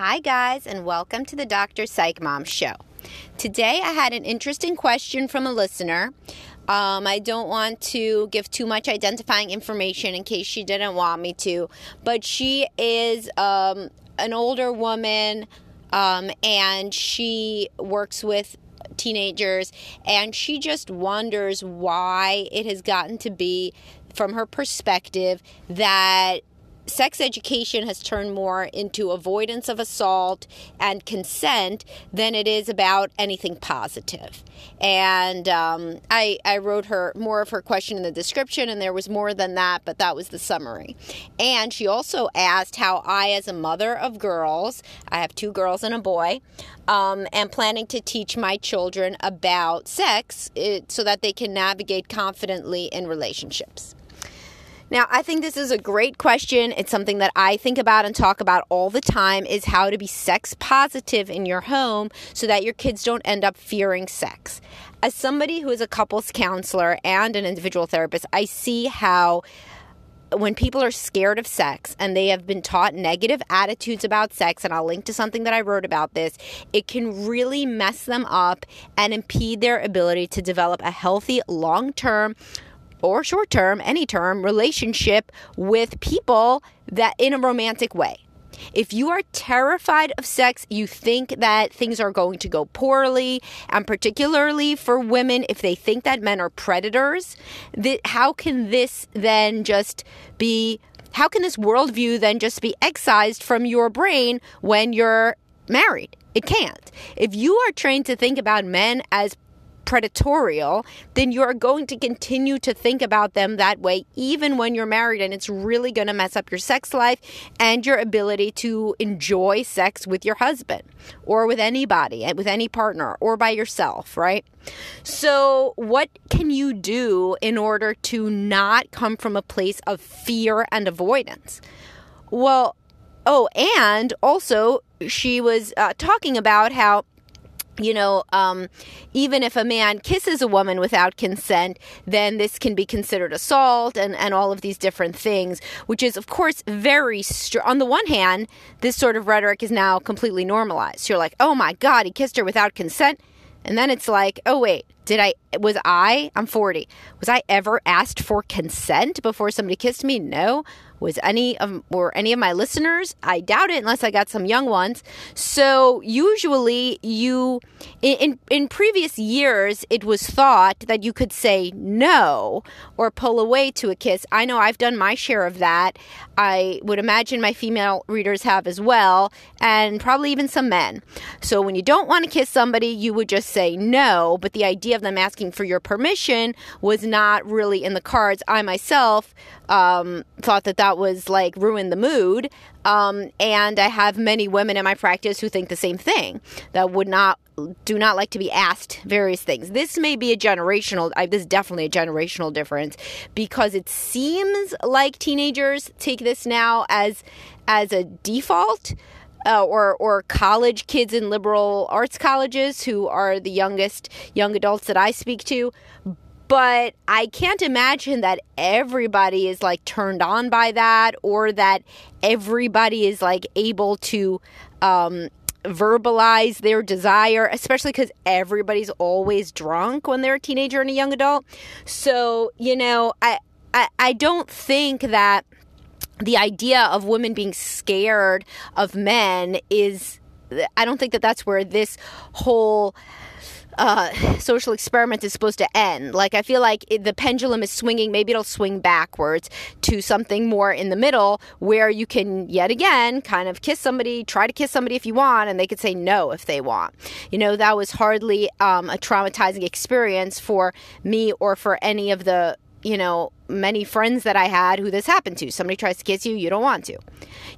Hi, guys, and welcome to the Dr. Psych Mom Show. Today, I had an interesting question from a listener. Um, I don't want to give too much identifying information in case she didn't want me to, but she is um, an older woman um, and she works with teenagers and she just wonders why it has gotten to be from her perspective that sex education has turned more into avoidance of assault and consent than it is about anything positive. And um, I, I wrote her more of her question in the description, and there was more than that, but that was the summary. And she also asked how I, as a mother of girls, I have two girls and a boy, um, am planning to teach my children about sex it, so that they can navigate confidently in relationships. Now, I think this is a great question. It's something that I think about and talk about all the time is how to be sex positive in your home so that your kids don't end up fearing sex. As somebody who is a couples counselor and an individual therapist, I see how when people are scared of sex and they have been taught negative attitudes about sex, and I'll link to something that I wrote about this, it can really mess them up and impede their ability to develop a healthy, long term or short term, any term relationship with people that in a romantic way. If you are terrified of sex, you think that things are going to go poorly, and particularly for women, if they think that men are predators, that how can this then just be? How can this worldview then just be excised from your brain when you're married? It can't. If you are trained to think about men as predatorial, then you're going to continue to think about them that way, even when you're married. And it's really going to mess up your sex life and your ability to enjoy sex with your husband or with anybody, eh, with any partner or by yourself, right? So, what can you do in order to not come from a place of fear and avoidance? Well, oh, and also, she was uh, talking about how you know, um, even if a man kisses a woman without consent, then this can be considered assault and, and all of these different things, which is, of course, very str- On the one hand, this sort of rhetoric is now completely normalized. You're like, oh my God, he kissed her without consent. And then it's like, oh, wait, did I, was I, I'm 40, was I ever asked for consent before somebody kissed me? No was any of were any of my listeners? I doubt it unless i got some young ones. So usually you in in previous years it was thought that you could say no or pull away to a kiss. I know i've done my share of that. I would imagine my female readers have as well and probably even some men. So when you don't want to kiss somebody you would just say no but the idea of them asking for your permission was not really in the cards. I myself um, thought that that was like ruin the mood. Um, and I have many women in my practice who think the same thing that would not do not like to be asked various things. This may be a generational. I, this is definitely a generational difference because it seems like teenagers take this now as as a default. Uh, or or college kids in liberal arts colleges who are the youngest young adults that I speak to but I can't imagine that everybody is like turned on by that or that everybody is like able to um, verbalize their desire, especially because everybody's always drunk when they're a teenager and a young adult. So, you know, I, I, I don't think that the idea of women being scared of men is, I don't think that that's where this whole uh, social experiment is supposed to end. Like, I feel like it, the pendulum is swinging. Maybe it'll swing backwards to something more in the middle where you can, yet again, kind of kiss somebody, try to kiss somebody if you want, and they could say no if they want. You know, that was hardly um, a traumatizing experience for me or for any of the you know, many friends that I had who this happened to. Somebody tries to kiss you, you don't want to.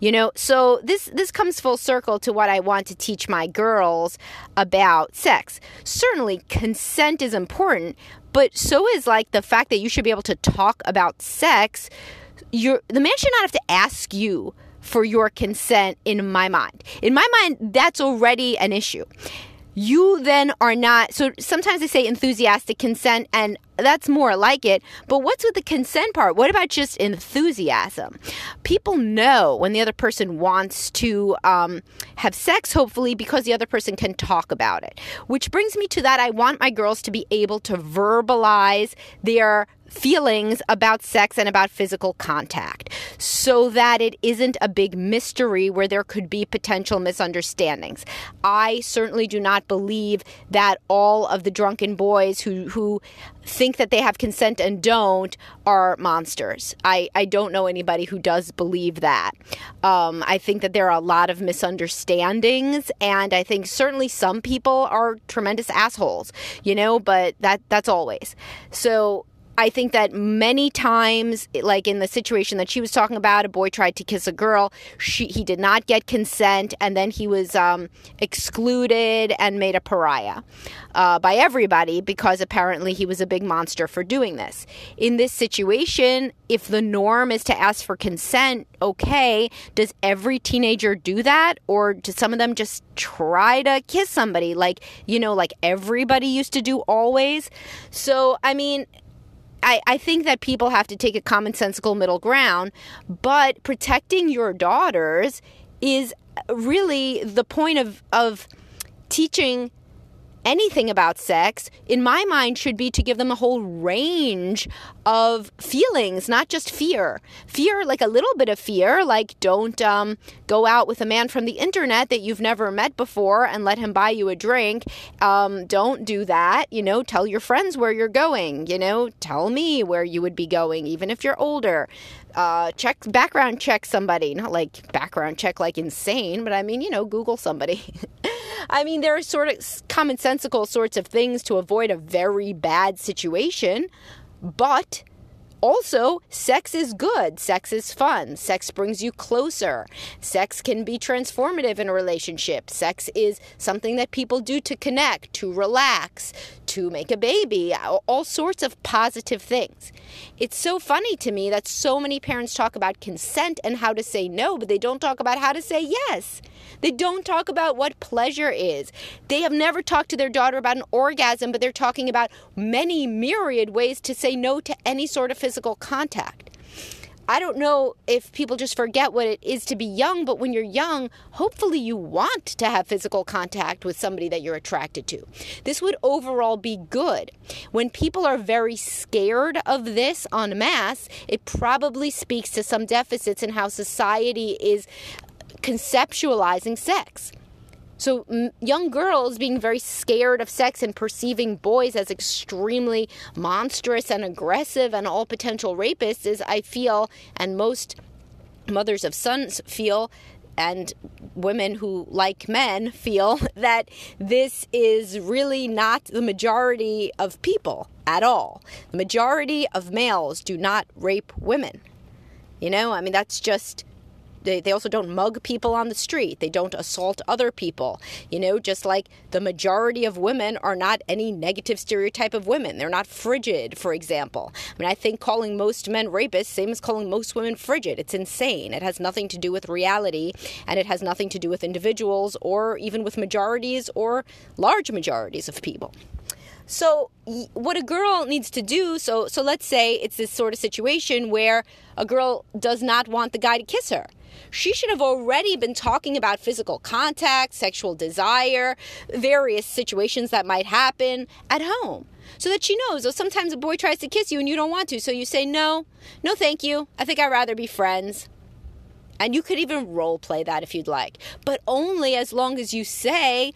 You know, so this this comes full circle to what I want to teach my girls about sex. Certainly consent is important, but so is like the fact that you should be able to talk about sex. You're, the man should not have to ask you for your consent in my mind. In my mind, that's already an issue you then are not so sometimes they say enthusiastic consent and that's more like it but what's with the consent part? What about just enthusiasm? People know when the other person wants to um, have sex hopefully because the other person can talk about it which brings me to that i want my girls to be able to verbalize their feelings about sex and about physical contact so that it isn't a big mystery where there could be potential misunderstandings. I certainly do not believe that all of the drunken boys who, who think that they have consent and don't are monsters. I, I don't know anybody who does believe that. Um, I think that there are a lot of misunderstandings, and I think certainly some people are tremendous assholes, you know, but that that's always. So I think that many times, like in the situation that she was talking about, a boy tried to kiss a girl. She, he did not get consent, and then he was um, excluded and made a pariah uh, by everybody because apparently he was a big monster for doing this. In this situation, if the norm is to ask for consent, okay, does every teenager do that? Or do some of them just try to kiss somebody like, you know, like everybody used to do always? So, I mean, I, I think that people have to take a commonsensical middle ground, but protecting your daughters is really the point of, of teaching anything about sex, in my mind, should be to give them a whole range of feelings, not just fear. Fear, like a little bit of fear, like don't um, go out with a man from the internet that you've never met before and let him buy you a drink. Um, don't do that. You know, tell your friends where you're going. You know, tell me where you would be going, even if you're older. Uh, check background check somebody, not like background check like insane, but I mean, you know, Google somebody. I mean, there are sort of commonsensical sorts of things to avoid a very bad situation, but also, sex is good. Sex is fun. Sex brings you closer. Sex can be transformative in a relationship. Sex is something that people do to connect, to relax, to make a baby, all sorts of positive things. It's so funny to me that so many parents talk about consent and how to say no, but they don't talk about how to say yes. They don't talk about what pleasure is. They have never talked to their daughter about an orgasm, but they're talking about many myriad ways to say no to any sort of physical contact. I don't know if people just forget what it is to be young, but when you're young, hopefully you want to have physical contact with somebody that you're attracted to. This would overall be good. When people are very scared of this en masse, it probably speaks to some deficits in how society is conceptualizing sex. So, m- young girls being very scared of sex and perceiving boys as extremely monstrous and aggressive and all potential rapists is, I feel, and most mothers of sons feel, and women who like men feel that this is really not the majority of people at all. The majority of males do not rape women. You know, I mean, that's just they, they also don't mug people on the street. They don't assault other people. You know, just like the majority of women are not any negative stereotype of women. They're not frigid, for example. I mean, I think calling most men rapists, same as calling most women frigid. It's insane. It has nothing to do with reality, and it has nothing to do with individuals or even with majorities or large majorities of people. So what a girl needs to do, so so let's say it's this sort of situation where a girl does not want the guy to kiss her she should have already been talking about physical contact, sexual desire, various situations that might happen at home. So that she knows, or sometimes a boy tries to kiss you and you don't want to, so you say, No, no, thank you. I think I'd rather be friends. And you could even role play that if you'd like, but only as long as you say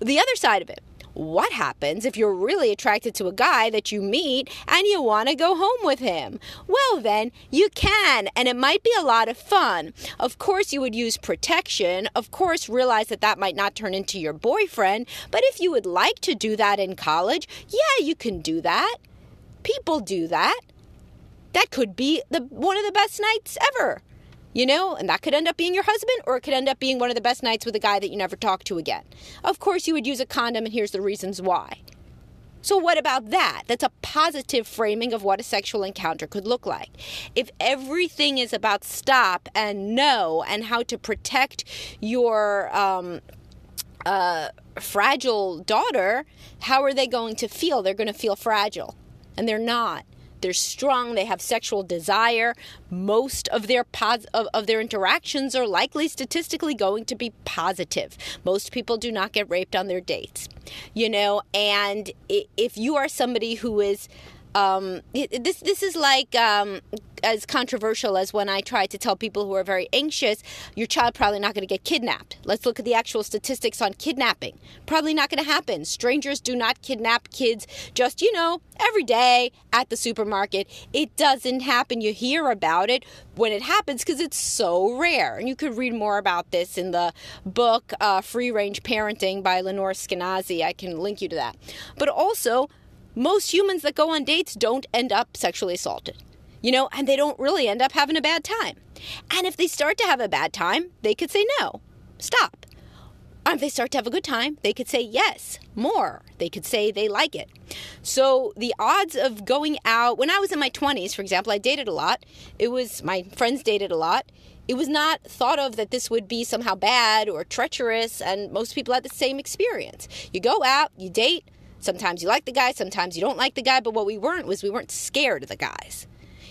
the other side of it. What happens if you're really attracted to a guy that you meet and you want to go home with him? Well, then you can, and it might be a lot of fun. Of course, you would use protection. Of course, realize that that might not turn into your boyfriend. But if you would like to do that in college, yeah, you can do that. People do that. that could be the one of the best nights ever. You know, and that could end up being your husband, or it could end up being one of the best nights with a guy that you never talk to again. Of course, you would use a condom, and here's the reasons why. So, what about that? That's a positive framing of what a sexual encounter could look like. If everything is about stop and no and how to protect your um, uh, fragile daughter, how are they going to feel? They're going to feel fragile, and they're not. They're strong. They have sexual desire. Most of their pos- of, of their interactions are likely statistically going to be positive. Most people do not get raped on their dates, you know. And if you are somebody who is um, this this is like um, as controversial as when I try to tell people who are very anxious, your child probably not going to get kidnapped. Let's look at the actual statistics on kidnapping. Probably not going to happen. Strangers do not kidnap kids just, you know, every day at the supermarket. It doesn't happen. You hear about it when it happens because it's so rare. And you could read more about this in the book uh, Free Range Parenting by Lenore Skenazy. I can link you to that. But also, most humans that go on dates don't end up sexually assaulted, you know, and they don't really end up having a bad time. And if they start to have a bad time, they could say no, stop. And if they start to have a good time, they could say yes, more. They could say they like it. So the odds of going out, when I was in my 20s, for example, I dated a lot. It was, my friends dated a lot. It was not thought of that this would be somehow bad or treacherous, and most people had the same experience. You go out, you date, Sometimes you like the guy, sometimes you don't like the guy, but what we weren't was we weren't scared of the guys.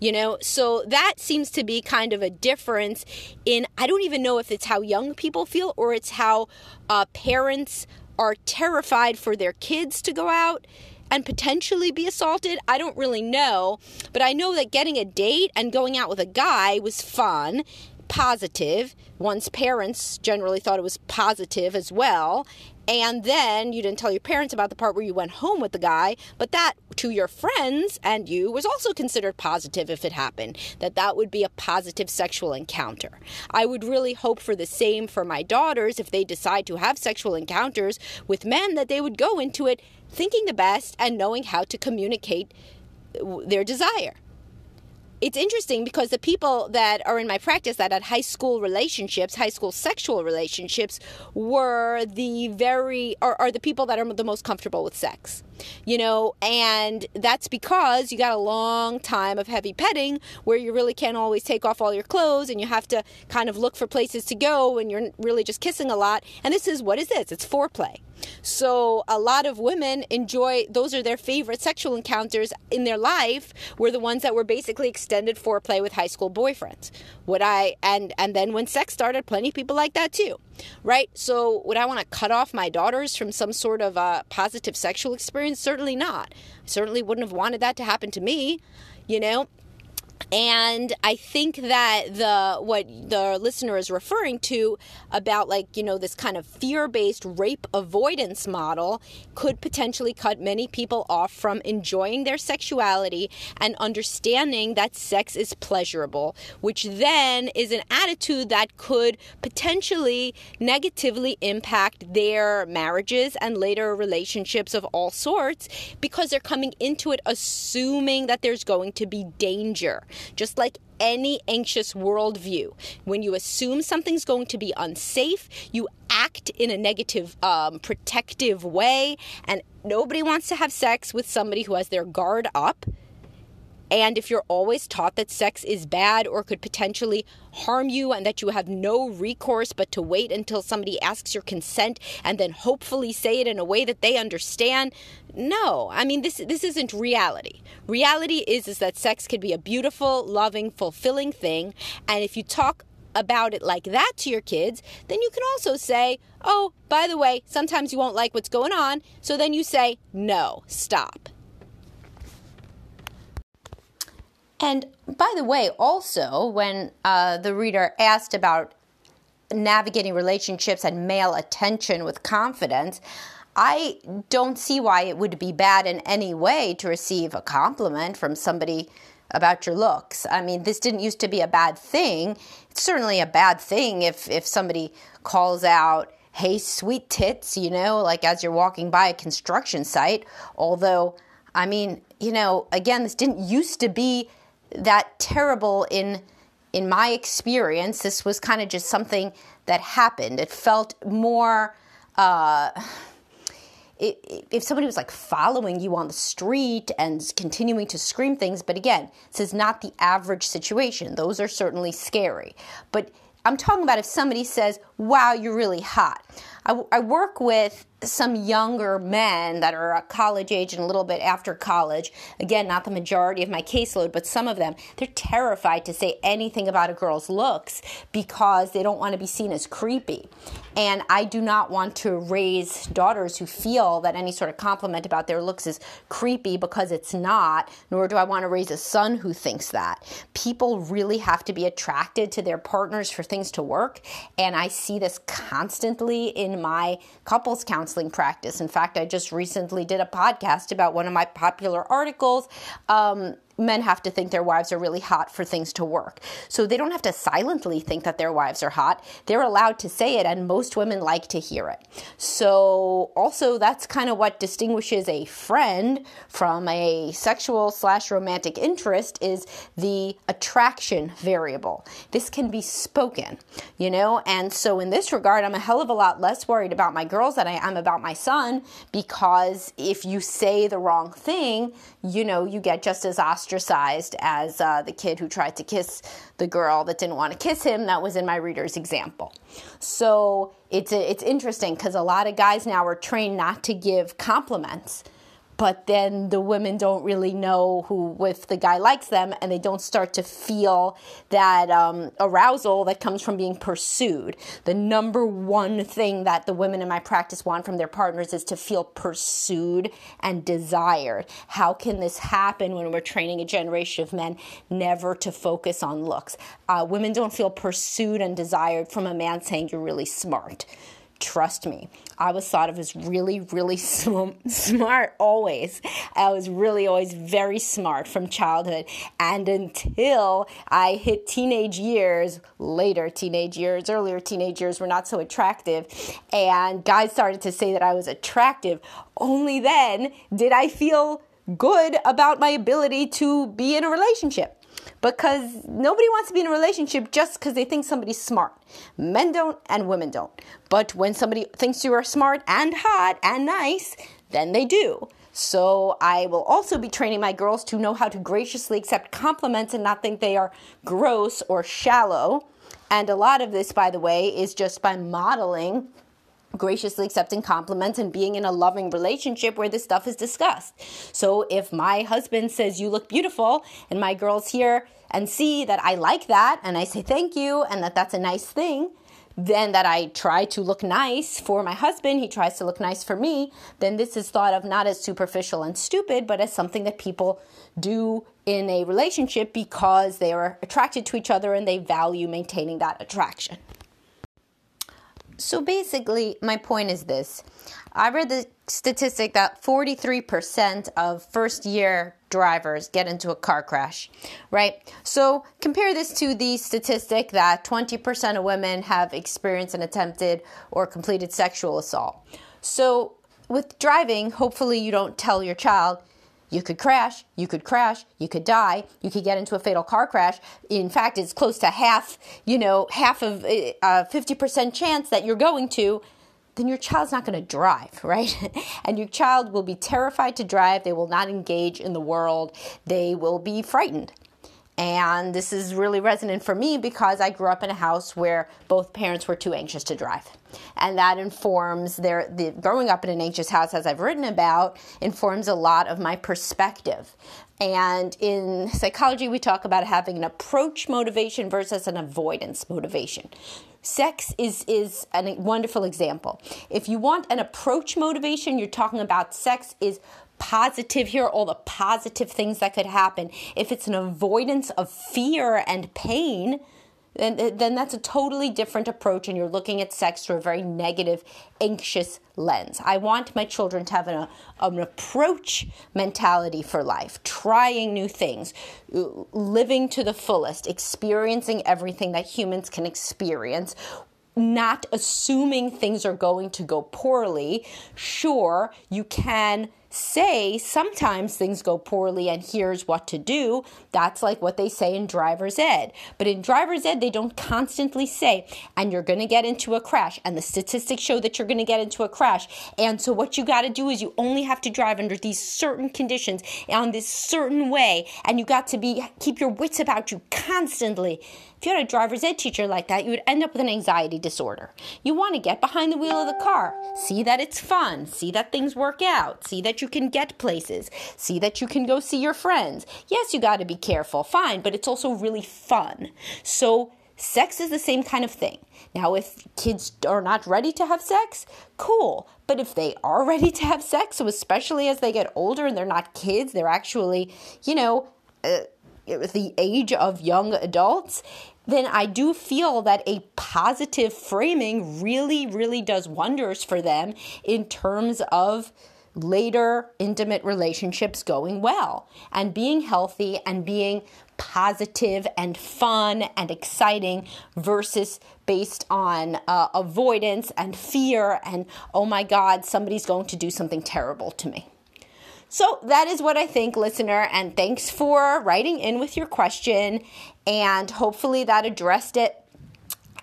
You know, so that seems to be kind of a difference in, I don't even know if it's how young people feel or it's how uh, parents are terrified for their kids to go out and potentially be assaulted. I don't really know, but I know that getting a date and going out with a guy was fun positive. One's parents generally thought it was positive as well. And then you didn't tell your parents about the part where you went home with the guy, but that to your friends and you was also considered positive if it happened, that that would be a positive sexual encounter. I would really hope for the same for my daughters if they decide to have sexual encounters with men, that they would go into it thinking the best and knowing how to communicate their desire it's interesting because the people that are in my practice that had high school relationships, high school sexual relationships, were the very are, are the people that are the most comfortable with sex. You know, and that's because you got a long time of heavy petting where you really can't always take off all your clothes and you have to kind of look for places to go and you're really just kissing a lot. And this is what is this? It's foreplay. So a lot of women enjoy those are their favorite sexual encounters in their life were the ones that were basically extended foreplay with high school boyfriends. Would I and and then when sex started, plenty of people like that too. Right? So would I want to cut off my daughters from some sort of a positive sexual experience? Certainly not. I certainly wouldn't have wanted that to happen to me, you know? And i think that the what the listener is referring to about like you know this kind of fear-based rape avoidance model could potentially cut many people off from enjoying their sexuality and understanding that sex is pleasurable which then is an attitude that could potentially negatively impact their marriages and later relationships of all sorts because they're coming into it assuming that there's going to be danger just like any anxious worldview. When you assume something's going to be unsafe, you act in a negative, um, protective way, and nobody wants to have sex with somebody who has their guard up and if you're always taught that sex is bad or could potentially harm you and that you have no recourse but to wait until somebody asks your consent and then hopefully say it in a way that they understand, no. I mean this this isn't reality. Reality is is that sex can be a beautiful, loving, fulfilling thing, and if you talk about it like that to your kids, then you can also say, oh, by the way, sometimes you won't like what's going on. So then you say, no, stop. And by the way, also, when uh, the reader asked about navigating relationships and male attention with confidence, I don't see why it would be bad in any way to receive a compliment from somebody about your looks. I mean, this didn't used to be a bad thing. It's certainly a bad thing if, if somebody calls out, hey, sweet tits, you know, like as you're walking by a construction site. Although, I mean, you know, again, this didn't used to be that terrible in in my experience. This was kind of just something that happened. It felt more. Uh, if somebody was like following you on the street and continuing to scream things, but again, this is not the average situation. Those are certainly scary. But I'm talking about if somebody says, wow, you're really hot. I, I work with some younger men that are college age and a little bit after college. Again, not the majority of my caseload, but some of them, they're terrified to say anything about a girl's looks because they don't want to be seen as creepy. And I do not want to raise daughters who feel that any sort of compliment about their looks is creepy because it's not, nor do I want to raise a son who thinks that. People really have to be attracted to their partners for things to work. And I see this constantly in my couples counseling practice. In fact, I just recently did a podcast about one of my popular articles. Um, men have to think their wives are really hot for things to work. So they don't have to silently think that their wives are hot. They're allowed to say it, and most women like to hear it. So, also, that's kind of what distinguishes a friend from a sexual slash romantic interest is the attraction variable. This can be spoken, you know? And so, in this regard, I'm a hell of a lot less worried about my girls than I am about my son because if you say the wrong thing, you know, you get just as ostracized ostracized as uh, the kid who tried to kiss the girl that didn't want to kiss him. That was in my reader's example. So it's, it's interesting because a lot of guys now are trained not to give compliments but then the women don't really know who if the guy likes them and they don't start to feel that um, arousal that comes from being pursued. The number one thing that the women in my practice want from their partners is to feel pursued and desired. How can this happen when we're training a generation of men? Never to focus on looks. Uh, women don't feel pursued and desired from a man saying you're really smart trust me. I was thought of as really, really smart always. I was really always very smart from childhood. And until I hit teenage years, later teenage years, earlier teenage years were not so attractive. And guys started to say that I was attractive. Only then did I feel good about my ability to be in a relationship because nobody wants to be in a relationship just because they think somebody's smart. Men don't and women don't. But when somebody thinks you are smart and hot and nice, then they do. So I will also be training my girls to know how to graciously accept compliments and not think they are gross or shallow. And a lot of this, by the way, is just by modeling graciously accepting compliments and being in a loving relationship where this stuff is discussed. So if my husband says you look beautiful and my girls hear and see that I like that and I say thank you and that that's a nice thing, then that I try to look nice for my husband, he tries to look nice for me, then this is thought of not as superficial and stupid, but as something that people do in a relationship because they are attracted to each other and they value maintaining that attraction. So basically, my point is this I read the statistic that 43% of first year drivers get into a car crash, right? So compare this to the statistic that 20% of women have experienced an attempted or completed sexual assault. So with driving, hopefully you don't tell your child, you could crash, you could crash, you could die, you could get into a fatal car crash. In fact, it's close to half, you know, half of a uh, 50% chance that you're going to then your child's not going to drive, right? and your child will be terrified to drive. They will not engage in the world. They will be frightened. And this is really resonant for me because I grew up in a house where both parents were too anxious to drive. And that informs their the growing up in an anxious house as I've written about informs a lot of my perspective. And in psychology we talk about having an approach motivation versus an avoidance motivation. Sex is is a wonderful example. If you want an approach motivation, you're talking about sex is positive here, all the positive things that could happen. If it's an avoidance of fear and pain, then, then that's a totally different approach, and you're looking at sex through a very negative, anxious lens. I want my children to have an, an approach mentality for life, trying new things, living to the fullest, experiencing everything that humans can experience not assuming things are going to go poorly. Sure, you can say sometimes things go poorly and here's what to do. That's like what they say in driver's ed. But in driver's ed, they don't constantly say, and you're going to get into a crash. And the statistics show that you're going to get into a crash. And so what you got to do is you only have to drive under these certain conditions on this certain way. And you got to be, keep your wits about you constantly. If you had a driver's ed teacher like that, you would end up with an anxiety disorder. You want to get behind the wheel of the car, see that it's fun, see that things work out, see that you can get places, see that you can go see your friends. Yes, you got to be careful, fine, but it's also really fun. So, sex is the same kind of thing. Now, if kids are not ready to have sex, cool. But if they are ready to have sex, so especially as they get older and they're not kids, they're actually, you know, uh, the age of young adults, then I do feel that a positive framing really, really does wonders for them in terms of later intimate relationships going well and being healthy and being positive and fun and exciting versus based on uh, avoidance and fear and, oh my God, somebody's going to do something terrible to me. So that is what I think, listener, and thanks for writing in with your question, and hopefully that addressed it.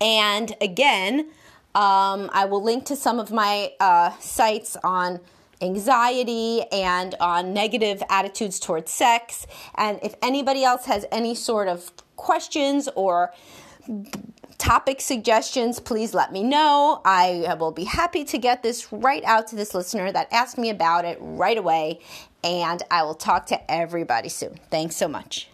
And again, um, I will link to some of my uh, sites on anxiety and on negative attitudes towards sex. And if anybody else has any sort of questions or topic suggestions, please let me know. I will be happy to get this right out to this listener that asked me about it right away. And I will talk to everybody soon. Thanks so much.